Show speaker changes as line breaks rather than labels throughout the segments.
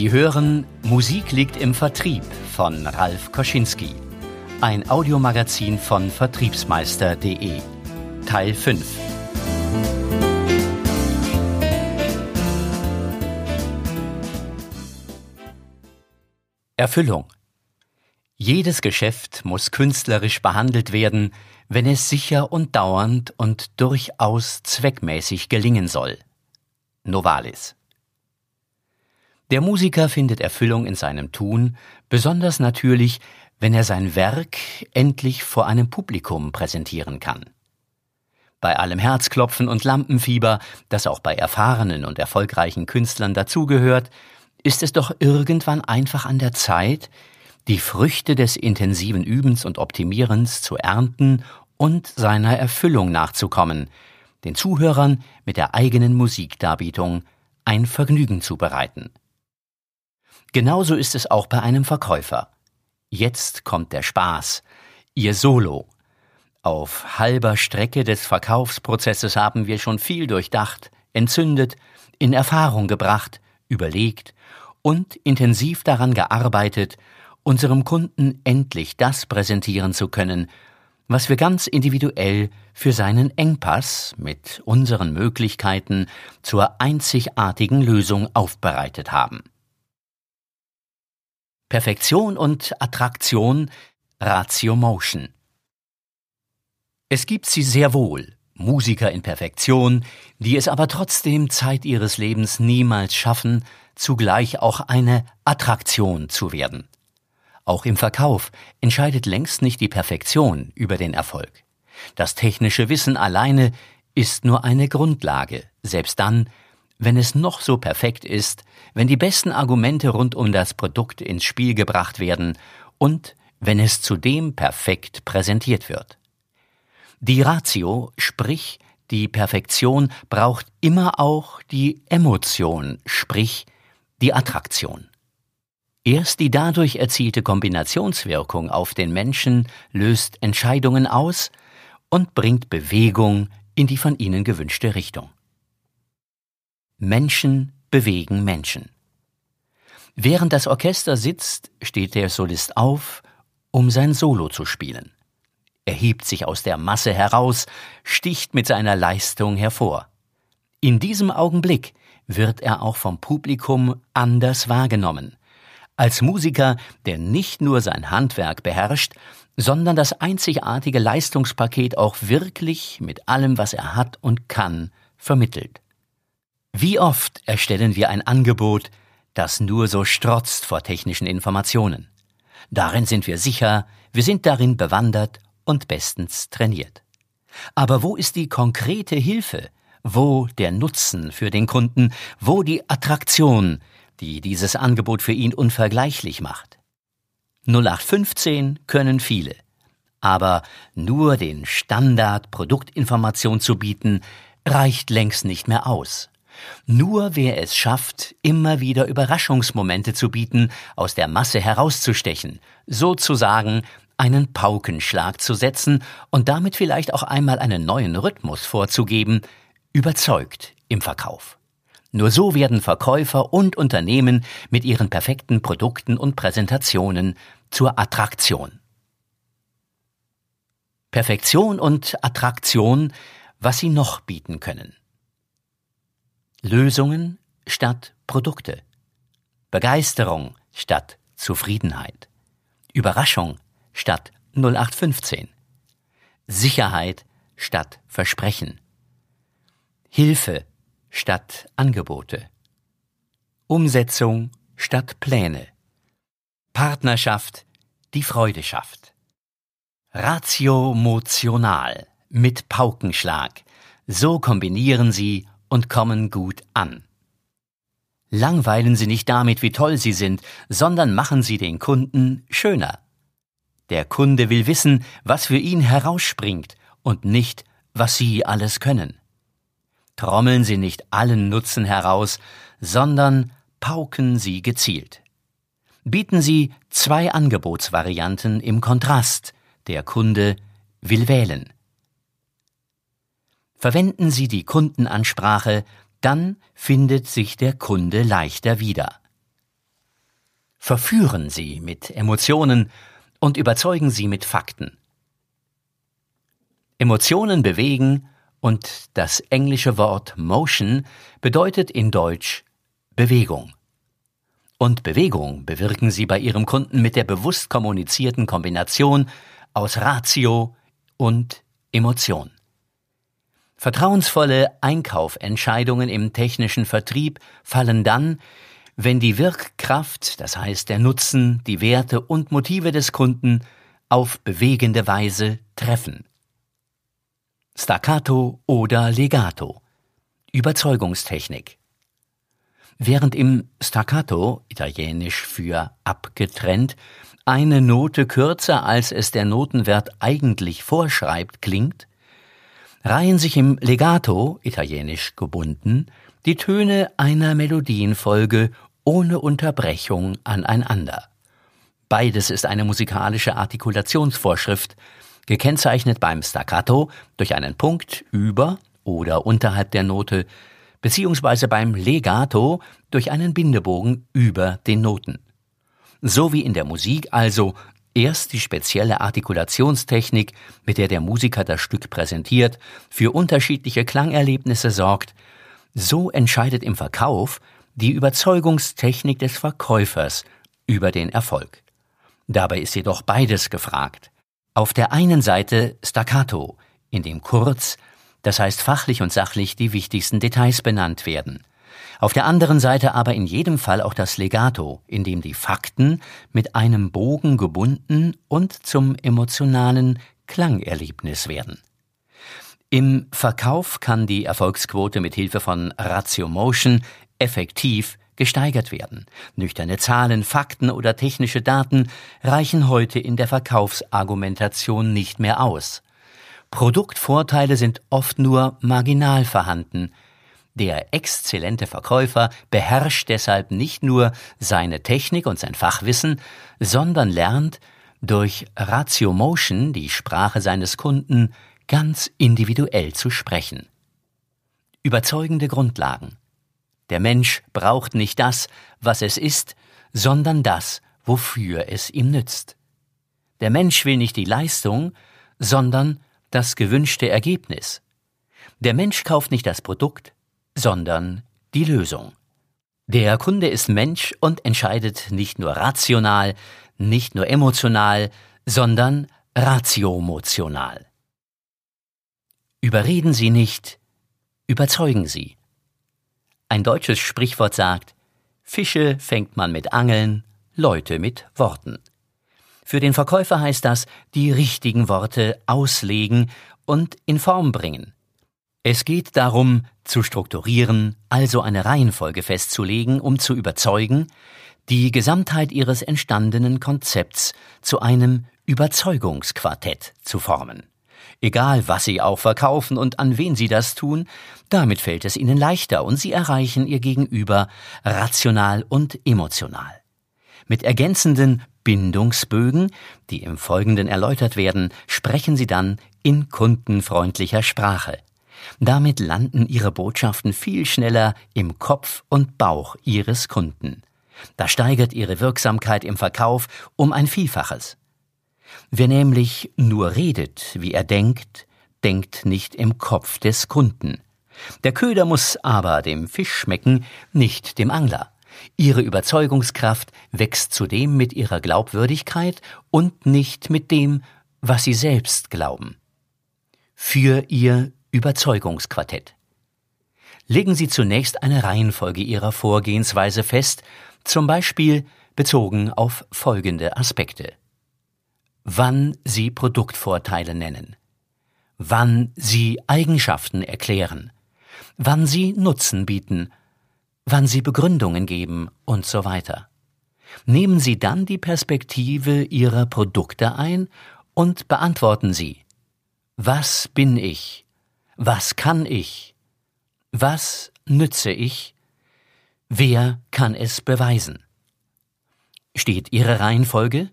Sie hören Musik liegt im Vertrieb von Ralf Koschinski. Ein Audiomagazin von Vertriebsmeister.de. Teil 5. Erfüllung. Jedes Geschäft muss künstlerisch behandelt werden, wenn es sicher und dauernd und durchaus zweckmäßig gelingen soll. Novalis der Musiker findet Erfüllung in seinem Tun, besonders natürlich, wenn er sein Werk endlich vor einem Publikum präsentieren kann. Bei allem Herzklopfen und Lampenfieber, das auch bei erfahrenen und erfolgreichen Künstlern dazugehört, ist es doch irgendwann einfach an der Zeit, die Früchte des intensiven Übens und Optimierens zu ernten und seiner Erfüllung nachzukommen, den Zuhörern mit der eigenen Musikdarbietung ein Vergnügen zu bereiten. Genauso ist es auch bei einem Verkäufer. Jetzt kommt der Spaß, Ihr Solo. Auf halber Strecke des Verkaufsprozesses haben wir schon viel durchdacht, entzündet, in Erfahrung gebracht, überlegt und intensiv daran gearbeitet, unserem Kunden endlich das präsentieren zu können, was wir ganz individuell für seinen Engpass mit unseren Möglichkeiten zur einzigartigen Lösung aufbereitet haben. Perfektion und Attraktion, Ratio Motion. Es gibt sie sehr wohl, Musiker in Perfektion, die es aber trotzdem Zeit ihres Lebens niemals schaffen, zugleich auch eine Attraktion zu werden. Auch im Verkauf entscheidet längst nicht die Perfektion über den Erfolg. Das technische Wissen alleine ist nur eine Grundlage, selbst dann, wenn es noch so perfekt ist, wenn die besten Argumente rund um das Produkt ins Spiel gebracht werden und wenn es zudem perfekt präsentiert wird. Die Ratio, sprich die Perfektion, braucht immer auch die Emotion, sprich die Attraktion. Erst die dadurch erzielte Kombinationswirkung auf den Menschen löst Entscheidungen aus und bringt Bewegung in die von ihnen gewünschte Richtung. Menschen bewegen Menschen. Während das Orchester sitzt, steht der Solist auf, um sein Solo zu spielen. Er hebt sich aus der Masse heraus, sticht mit seiner Leistung hervor. In diesem Augenblick wird er auch vom Publikum anders wahrgenommen. Als Musiker, der nicht nur sein Handwerk beherrscht, sondern das einzigartige Leistungspaket auch wirklich mit allem, was er hat und kann, vermittelt. Wie oft erstellen wir ein Angebot, das nur so strotzt vor technischen Informationen. Darin sind wir sicher, wir sind darin bewandert und bestens trainiert. Aber wo ist die konkrete Hilfe? Wo der Nutzen für den Kunden? Wo die Attraktion, die dieses Angebot für ihn unvergleichlich macht? 0815 können viele. Aber nur den Standard Produktinformation zu bieten, reicht längst nicht mehr aus. Nur wer es schafft, immer wieder Überraschungsmomente zu bieten, aus der Masse herauszustechen, sozusagen einen Paukenschlag zu setzen und damit vielleicht auch einmal einen neuen Rhythmus vorzugeben, überzeugt im Verkauf. Nur so werden Verkäufer und Unternehmen mit ihren perfekten Produkten und Präsentationen zur Attraktion. Perfektion und Attraktion, was sie noch bieten können. Lösungen statt Produkte. Begeisterung statt Zufriedenheit. Überraschung statt 0815. Sicherheit statt Versprechen. Hilfe statt Angebote. Umsetzung statt Pläne. Partnerschaft, die Freude schafft. Ratio motional mit Paukenschlag. So kombinieren sie und kommen gut an. Langweilen Sie nicht damit, wie toll Sie sind, sondern machen Sie den Kunden schöner. Der Kunde will wissen, was für ihn herausspringt und nicht, was Sie alles können. Trommeln Sie nicht allen Nutzen heraus, sondern pauken Sie gezielt. Bieten Sie zwei Angebotsvarianten im Kontrast. Der Kunde will wählen. Verwenden Sie die Kundenansprache, dann findet sich der Kunde leichter wieder. Verführen Sie mit Emotionen und überzeugen Sie mit Fakten. Emotionen bewegen und das englische Wort Motion bedeutet in Deutsch Bewegung. Und Bewegung bewirken Sie bei Ihrem Kunden mit der bewusst kommunizierten Kombination aus Ratio und Emotion. Vertrauensvolle Einkaufentscheidungen im technischen Vertrieb fallen dann, wenn die Wirkkraft, das heißt der Nutzen, die Werte und Motive des Kunden auf bewegende Weise treffen. Staccato oder Legato Überzeugungstechnik Während im Staccato, italienisch für abgetrennt, eine Note kürzer als es der Notenwert eigentlich vorschreibt klingt, reihen sich im Legato, italienisch gebunden, die Töne einer Melodienfolge ohne Unterbrechung aneinander. Beides ist eine musikalische Artikulationsvorschrift, gekennzeichnet beim Staccato durch einen Punkt über oder unterhalb der Note, beziehungsweise beim Legato durch einen Bindebogen über den Noten. So wie in der Musik also Erst die spezielle Artikulationstechnik, mit der der Musiker das Stück präsentiert, für unterschiedliche Klangerlebnisse sorgt, so entscheidet im Verkauf die Überzeugungstechnik des Verkäufers über den Erfolg. Dabei ist jedoch beides gefragt. Auf der einen Seite Staccato, in dem kurz, das heißt fachlich und sachlich die wichtigsten Details benannt werden. Auf der anderen Seite aber in jedem Fall auch das Legato, in dem die Fakten mit einem Bogen gebunden und zum emotionalen Klangerlebnis werden. Im Verkauf kann die Erfolgsquote mit Hilfe von Ratio Motion effektiv gesteigert werden. Nüchterne Zahlen, Fakten oder technische Daten reichen heute in der Verkaufsargumentation nicht mehr aus. Produktvorteile sind oft nur marginal vorhanden, der exzellente Verkäufer beherrscht deshalb nicht nur seine Technik und sein Fachwissen, sondern lernt durch Ratio Motion die Sprache seines Kunden ganz individuell zu sprechen. Überzeugende Grundlagen. Der Mensch braucht nicht das, was es ist, sondern das, wofür es ihm nützt. Der Mensch will nicht die Leistung, sondern das gewünschte Ergebnis. Der Mensch kauft nicht das Produkt, sondern die Lösung. Der Kunde ist Mensch und entscheidet nicht nur rational, nicht nur emotional, sondern ratiomotional. Überreden Sie nicht, überzeugen Sie. Ein deutsches Sprichwort sagt, Fische fängt man mit Angeln, Leute mit Worten. Für den Verkäufer heißt das, die richtigen Worte auslegen und in Form bringen. Es geht darum, zu strukturieren, also eine Reihenfolge festzulegen, um zu überzeugen, die Gesamtheit ihres entstandenen Konzepts zu einem Überzeugungsquartett zu formen. Egal, was Sie auch verkaufen und an wen Sie das tun, damit fällt es Ihnen leichter und Sie erreichen Ihr Gegenüber rational und emotional. Mit ergänzenden Bindungsbögen, die im Folgenden erläutert werden, sprechen Sie dann in kundenfreundlicher Sprache. Damit landen Ihre Botschaften viel schneller im Kopf und Bauch Ihres Kunden. Das steigert Ihre Wirksamkeit im Verkauf um ein Vielfaches. Wer nämlich nur redet, wie er denkt, denkt nicht im Kopf des Kunden. Der Köder muss aber dem Fisch schmecken, nicht dem Angler. Ihre Überzeugungskraft wächst zudem mit ihrer Glaubwürdigkeit und nicht mit dem, was sie selbst glauben. Für ihr Überzeugungsquartett. Legen Sie zunächst eine Reihenfolge Ihrer Vorgehensweise fest, zum Beispiel bezogen auf folgende Aspekte. Wann Sie Produktvorteile nennen. Wann Sie Eigenschaften erklären. Wann Sie Nutzen bieten. Wann Sie Begründungen geben und so weiter. Nehmen Sie dann die Perspektive Ihrer Produkte ein und beantworten Sie. Was bin ich? Was kann ich? Was nütze ich? Wer kann es beweisen? Steht Ihre Reihenfolge?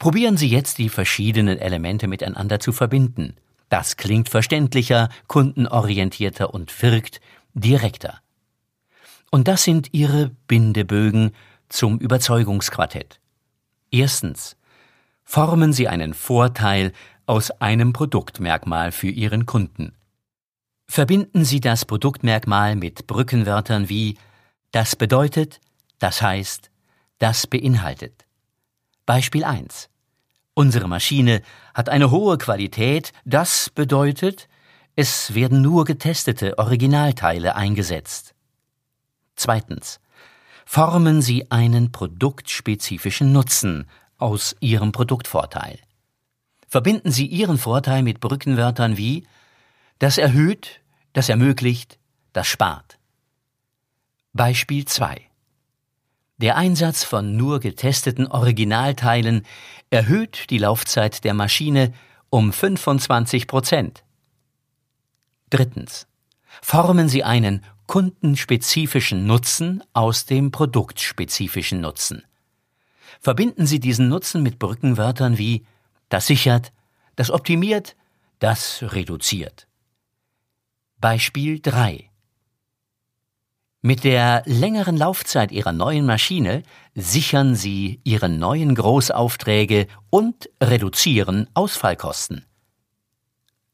Probieren Sie jetzt die verschiedenen Elemente miteinander zu verbinden. Das klingt verständlicher, kundenorientierter und wirkt direkter. Und das sind Ihre Bindebögen zum Überzeugungsquartett. Erstens. Formen Sie einen Vorteil aus einem Produktmerkmal für Ihren Kunden. Verbinden Sie das Produktmerkmal mit Brückenwörtern wie das bedeutet, das heißt, das beinhaltet. Beispiel 1. Unsere Maschine hat eine hohe Qualität, das bedeutet, es werden nur getestete Originalteile eingesetzt. Zweitens. Formen Sie einen produktspezifischen Nutzen aus Ihrem Produktvorteil. Verbinden Sie Ihren Vorteil mit Brückenwörtern wie das erhöht, das ermöglicht, das spart. Beispiel 2. Der Einsatz von nur getesteten Originalteilen erhöht die Laufzeit der Maschine um 25 Prozent. Drittens. Formen Sie einen kundenspezifischen Nutzen aus dem produktspezifischen Nutzen. Verbinden Sie diesen Nutzen mit Brückenwörtern wie das sichert, das optimiert, das reduziert. Beispiel 3. Mit der längeren Laufzeit Ihrer neuen Maschine sichern Sie Ihre neuen Großaufträge und reduzieren Ausfallkosten.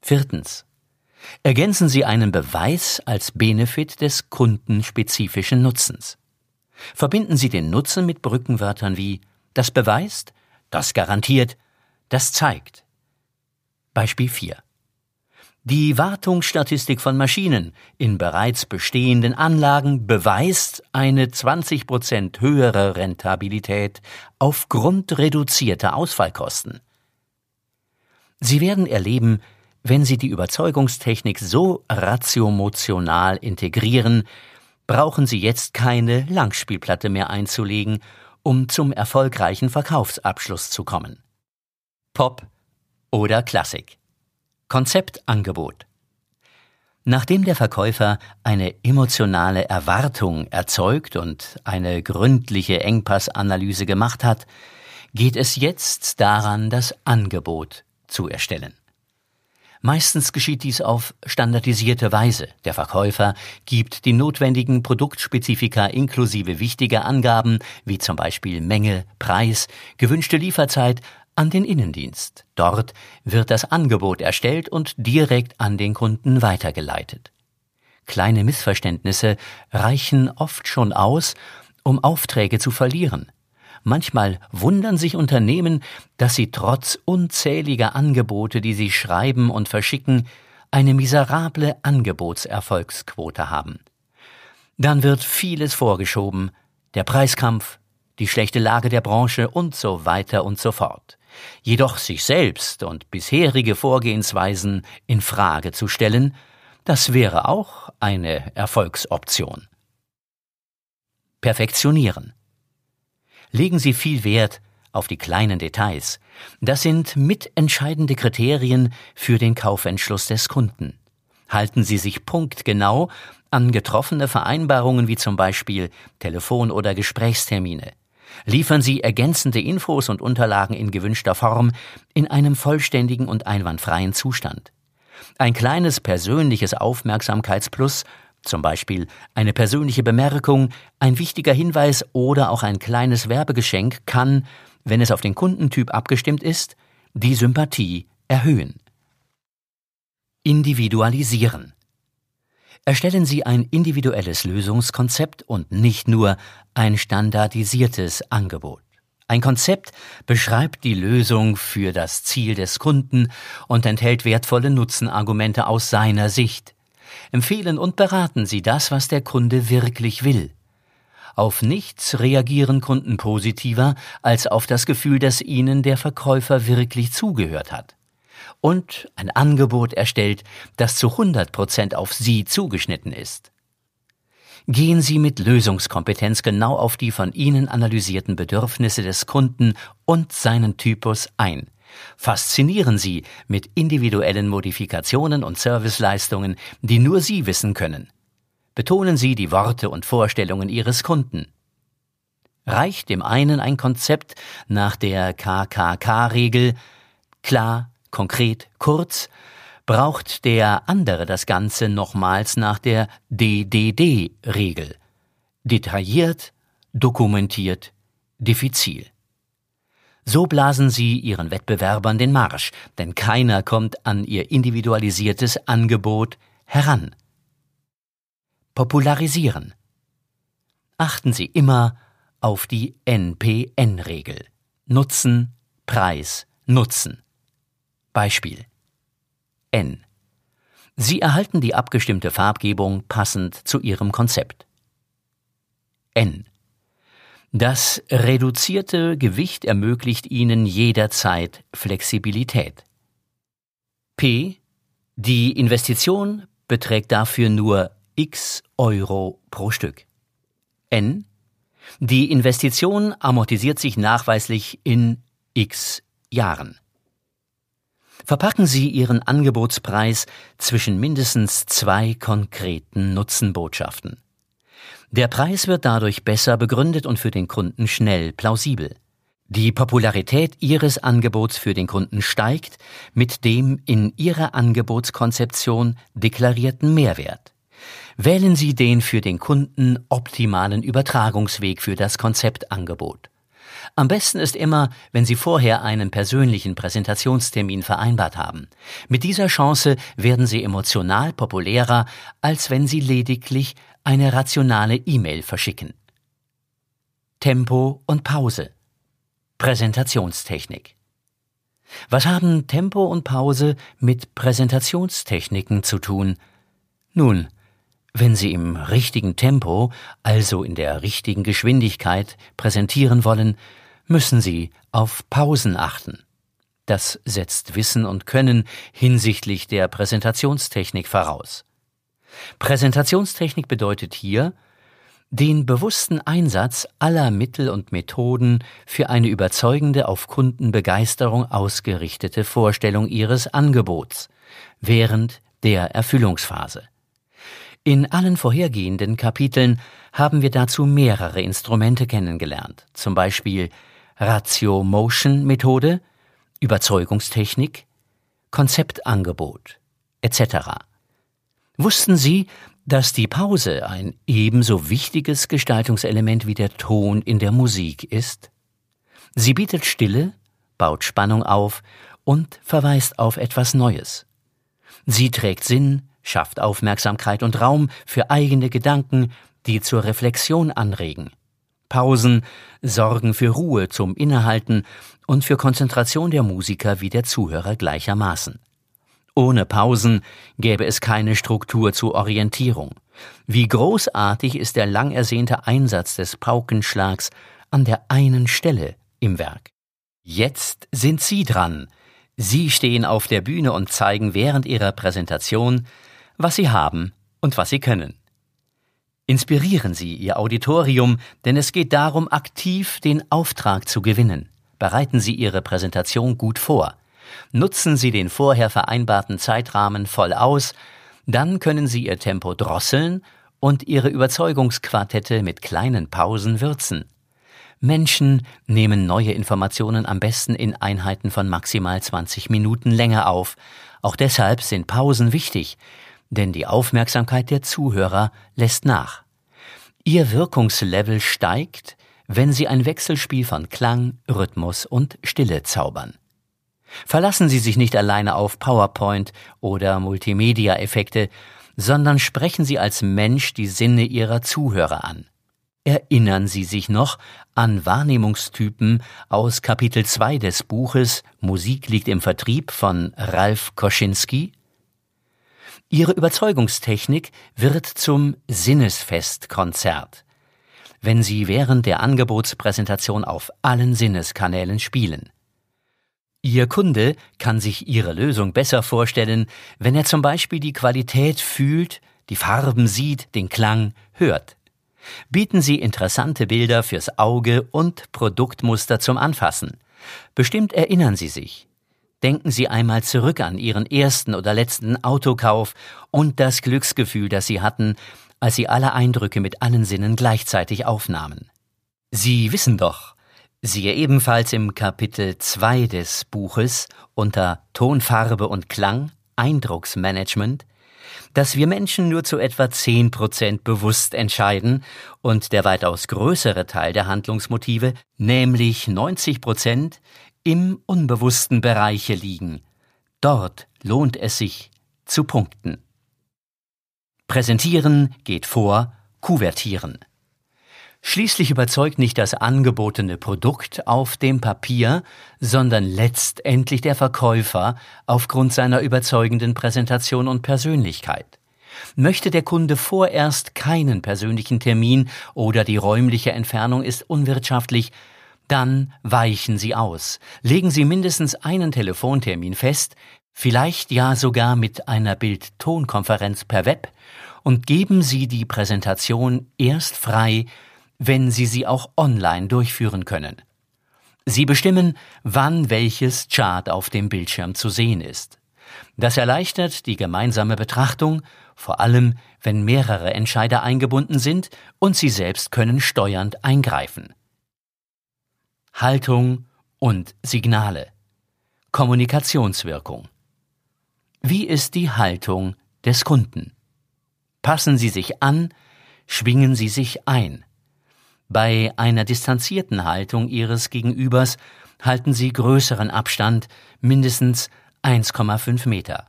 Viertens. Ergänzen Sie einen Beweis als Benefit des kundenspezifischen Nutzens. Verbinden Sie den Nutzen mit Brückenwörtern wie das beweist, das garantiert, das zeigt. Beispiel 4. Die Wartungsstatistik von Maschinen in bereits bestehenden Anlagen beweist eine 20 Prozent höhere Rentabilität aufgrund reduzierter Ausfallkosten. Sie werden erleben, wenn Sie die Überzeugungstechnik so ratiomotional integrieren, brauchen Sie jetzt keine Langspielplatte mehr einzulegen, um zum erfolgreichen Verkaufsabschluss zu kommen. Pop oder Klassik. Konzeptangebot. Nachdem der Verkäufer eine emotionale Erwartung erzeugt und eine gründliche Engpassanalyse gemacht hat, geht es jetzt daran, das Angebot zu erstellen. Meistens geschieht dies auf standardisierte Weise. Der Verkäufer gibt die notwendigen Produktspezifika inklusive wichtiger Angaben wie zum Beispiel Menge, Preis, gewünschte Lieferzeit an den Innendienst. Dort wird das Angebot erstellt und direkt an den Kunden weitergeleitet. Kleine Missverständnisse reichen oft schon aus, um Aufträge zu verlieren. Manchmal wundern sich Unternehmen, dass sie trotz unzähliger Angebote, die sie schreiben und verschicken, eine miserable Angebotserfolgsquote haben. Dann wird vieles vorgeschoben, der Preiskampf, die schlechte Lage der Branche und so weiter und so fort. Jedoch sich selbst und bisherige Vorgehensweisen in Frage zu stellen, das wäre auch eine Erfolgsoption. Perfektionieren. Legen Sie viel Wert auf die kleinen Details. Das sind mitentscheidende Kriterien für den Kaufentschluss des Kunden. Halten Sie sich punktgenau an getroffene Vereinbarungen wie zum Beispiel Telefon- oder Gesprächstermine. Liefern Sie ergänzende Infos und Unterlagen in gewünschter Form in einem vollständigen und einwandfreien Zustand. Ein kleines persönliches Aufmerksamkeitsplus, zum Beispiel eine persönliche Bemerkung, ein wichtiger Hinweis oder auch ein kleines Werbegeschenk kann, wenn es auf den Kundentyp abgestimmt ist, die Sympathie erhöhen. Individualisieren. Erstellen Sie ein individuelles Lösungskonzept und nicht nur ein standardisiertes Angebot. Ein Konzept beschreibt die Lösung für das Ziel des Kunden und enthält wertvolle Nutzenargumente aus seiner Sicht. Empfehlen und beraten Sie das, was der Kunde wirklich will. Auf nichts reagieren Kunden positiver als auf das Gefühl, dass ihnen der Verkäufer wirklich zugehört hat und ein Angebot erstellt, das zu 100 Prozent auf Sie zugeschnitten ist. Gehen Sie mit Lösungskompetenz genau auf die von Ihnen analysierten Bedürfnisse des Kunden und seinen Typus ein. Faszinieren Sie mit individuellen Modifikationen und Serviceleistungen, die nur Sie wissen können. Betonen Sie die Worte und Vorstellungen Ihres Kunden. Reicht dem einen ein Konzept nach der KKK-Regel klar, konkret, kurz, braucht der andere das Ganze nochmals nach der DDD-Regel. Detailliert, dokumentiert, diffizil. So blasen sie ihren Wettbewerbern den Marsch, denn keiner kommt an ihr individualisiertes Angebot heran. Popularisieren. Achten Sie immer auf die NPN-Regel. Nutzen, Preis, Nutzen. Beispiel. N. Sie erhalten die abgestimmte Farbgebung passend zu Ihrem Konzept. N. Das reduzierte Gewicht ermöglicht Ihnen jederzeit Flexibilität. P. Die Investition beträgt dafür nur x Euro pro Stück. N. Die Investition amortisiert sich nachweislich in x Jahren. Verpacken Sie Ihren Angebotspreis zwischen mindestens zwei konkreten Nutzenbotschaften. Der Preis wird dadurch besser begründet und für den Kunden schnell plausibel. Die Popularität Ihres Angebots für den Kunden steigt mit dem in Ihrer Angebotskonzeption deklarierten Mehrwert. Wählen Sie den für den Kunden optimalen Übertragungsweg für das Konzeptangebot. Am besten ist immer, wenn Sie vorher einen persönlichen Präsentationstermin vereinbart haben. Mit dieser Chance werden Sie emotional populärer, als wenn Sie lediglich eine rationale E-Mail verschicken. Tempo und Pause. Präsentationstechnik. Was haben Tempo und Pause mit Präsentationstechniken zu tun? Nun, wenn Sie im richtigen Tempo, also in der richtigen Geschwindigkeit, präsentieren wollen, müssen Sie auf Pausen achten. Das setzt Wissen und Können hinsichtlich der Präsentationstechnik voraus. Präsentationstechnik bedeutet hier, den bewussten Einsatz aller Mittel und Methoden für eine überzeugende auf Kundenbegeisterung ausgerichtete Vorstellung Ihres Angebots während der Erfüllungsphase. In allen vorhergehenden Kapiteln haben wir dazu mehrere Instrumente kennengelernt, zum Beispiel Ratio-Motion-Methode, Überzeugungstechnik, Konzeptangebot etc. Wussten Sie, dass die Pause ein ebenso wichtiges Gestaltungselement wie der Ton in der Musik ist? Sie bietet Stille, baut Spannung auf und verweist auf etwas Neues. Sie trägt Sinn, schafft Aufmerksamkeit und Raum für eigene Gedanken, die zur Reflexion anregen. Pausen sorgen für Ruhe zum Innehalten und für Konzentration der Musiker wie der Zuhörer gleichermaßen. Ohne Pausen gäbe es keine Struktur zur Orientierung. Wie großartig ist der lang ersehnte Einsatz des Paukenschlags an der einen Stelle im Werk. Jetzt sind Sie dran. Sie stehen auf der Bühne und zeigen während Ihrer Präsentation, was Sie haben und was Sie können. Inspirieren Sie Ihr Auditorium, denn es geht darum, aktiv den Auftrag zu gewinnen. Bereiten Sie Ihre Präsentation gut vor. Nutzen Sie den vorher vereinbarten Zeitrahmen voll aus, dann können Sie Ihr Tempo drosseln und Ihre Überzeugungsquartette mit kleinen Pausen würzen. Menschen nehmen neue Informationen am besten in Einheiten von maximal 20 Minuten länger auf. Auch deshalb sind Pausen wichtig, denn die Aufmerksamkeit der Zuhörer lässt nach. Ihr Wirkungslevel steigt, wenn Sie ein Wechselspiel von Klang, Rhythmus und Stille zaubern. Verlassen Sie sich nicht alleine auf PowerPoint oder Multimedia-Effekte, sondern sprechen Sie als Mensch die Sinne Ihrer Zuhörer an. Erinnern Sie sich noch an Wahrnehmungstypen aus Kapitel 2 des Buches Musik liegt im Vertrieb von Ralf Koschinski? Ihre Überzeugungstechnik wird zum Sinnesfestkonzert, wenn Sie während der Angebotspräsentation auf allen Sinneskanälen spielen. Ihr Kunde kann sich Ihre Lösung besser vorstellen, wenn er zum Beispiel die Qualität fühlt, die Farben sieht, den Klang hört. Bieten Sie interessante Bilder fürs Auge und Produktmuster zum Anfassen. Bestimmt erinnern Sie sich, Denken Sie einmal zurück an Ihren ersten oder letzten Autokauf und das Glücksgefühl, das Sie hatten, als Sie alle Eindrücke mit allen Sinnen gleichzeitig aufnahmen. Sie wissen doch, siehe ebenfalls im Kapitel 2 des Buches unter Tonfarbe und Klang Eindrucksmanagement, dass wir Menschen nur zu etwa 10 Prozent bewusst entscheiden und der weitaus größere Teil der Handlungsmotive, nämlich 90 Prozent, im unbewussten Bereiche liegen. Dort lohnt es sich zu punkten. Präsentieren geht vor Kuvertieren. Schließlich überzeugt nicht das angebotene Produkt auf dem Papier, sondern letztendlich der Verkäufer aufgrund seiner überzeugenden Präsentation und Persönlichkeit. Möchte der Kunde vorerst keinen persönlichen Termin oder die räumliche Entfernung ist unwirtschaftlich, dann weichen Sie aus. Legen Sie mindestens einen Telefontermin fest, vielleicht ja sogar mit einer Bild-Ton-Konferenz per Web und geben Sie die Präsentation erst frei, wenn Sie sie auch online durchführen können. Sie bestimmen, wann welches Chart auf dem Bildschirm zu sehen ist. Das erleichtert die gemeinsame Betrachtung, vor allem wenn mehrere Entscheider eingebunden sind und Sie selbst können steuernd eingreifen. Haltung und Signale. Kommunikationswirkung. Wie ist die Haltung des Kunden? Passen Sie sich an, schwingen Sie sich ein. Bei einer distanzierten Haltung ihres Gegenübers halten sie größeren Abstand, mindestens 1,5 Meter.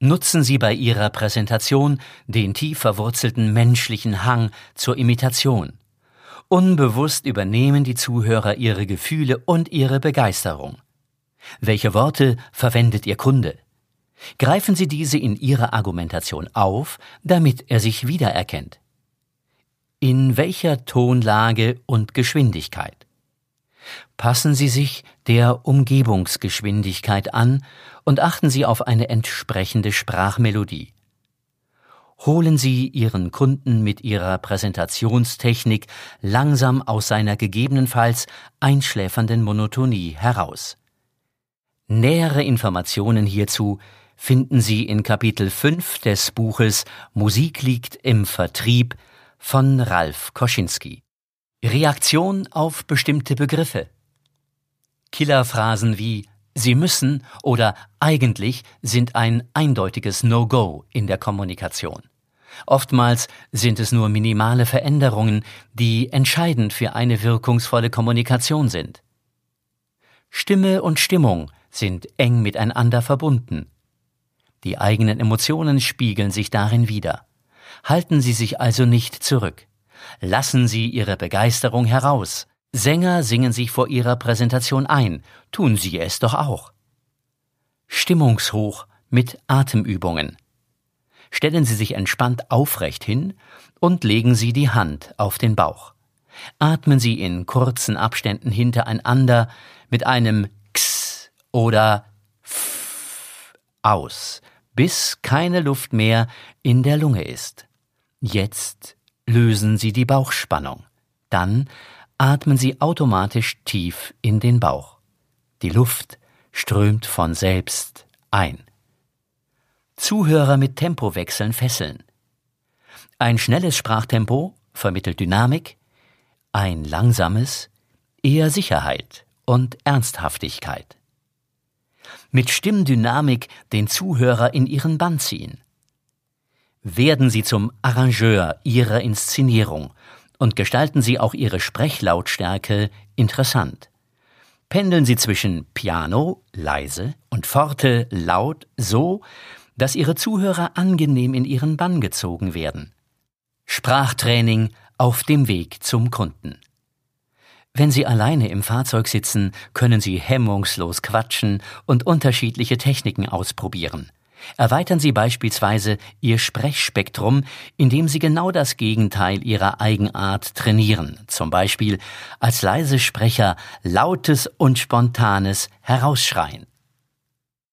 Nutzen Sie bei Ihrer Präsentation den tief verwurzelten menschlichen Hang zur Imitation. Unbewusst übernehmen die Zuhörer ihre Gefühle und ihre Begeisterung. Welche Worte verwendet Ihr Kunde? Greifen Sie diese in Ihrer Argumentation auf, damit er sich wiedererkennt. In welcher Tonlage und Geschwindigkeit? Passen Sie sich der Umgebungsgeschwindigkeit an und achten Sie auf eine entsprechende Sprachmelodie. Holen Sie Ihren Kunden mit Ihrer Präsentationstechnik langsam aus seiner gegebenenfalls einschläfernden Monotonie heraus. Nähere Informationen hierzu finden Sie in Kapitel 5 des Buches Musik liegt im Vertrieb von Ralf Koschinski. Reaktion auf bestimmte Begriffe. Killerphrasen wie Sie müssen oder eigentlich sind ein eindeutiges No-Go in der Kommunikation. Oftmals sind es nur minimale Veränderungen, die entscheidend für eine wirkungsvolle Kommunikation sind. Stimme und Stimmung sind eng miteinander verbunden. Die eigenen Emotionen spiegeln sich darin wider. Halten Sie sich also nicht zurück. Lassen Sie Ihre Begeisterung heraus. Sänger singen sich vor ihrer Präsentation ein. Tun Sie es doch auch. Stimmungshoch mit Atemübungen. Stellen Sie sich entspannt aufrecht hin und legen Sie die Hand auf den Bauch. Atmen Sie in kurzen Abständen hintereinander mit einem X oder F aus, bis keine Luft mehr in der Lunge ist. Jetzt lösen Sie die Bauchspannung. Dann atmen Sie automatisch tief in den Bauch. Die Luft strömt von selbst ein. Zuhörer mit Tempowechseln fesseln. Ein schnelles Sprachtempo vermittelt Dynamik, ein langsames eher Sicherheit und Ernsthaftigkeit. Mit Stimmdynamik den Zuhörer in ihren Bann ziehen werden Sie zum Arrangeur Ihrer Inszenierung und gestalten Sie auch Ihre Sprechlautstärke interessant. Pendeln Sie zwischen Piano leise und Forte laut so, dass Ihre Zuhörer angenehm in ihren Bann gezogen werden. Sprachtraining auf dem Weg zum Kunden. Wenn Sie alleine im Fahrzeug sitzen, können Sie hemmungslos quatschen und unterschiedliche Techniken ausprobieren. Erweitern Sie beispielsweise Ihr Sprechspektrum, indem Sie genau das Gegenteil Ihrer Eigenart trainieren, zum Beispiel als leise Sprecher lautes und spontanes herausschreien.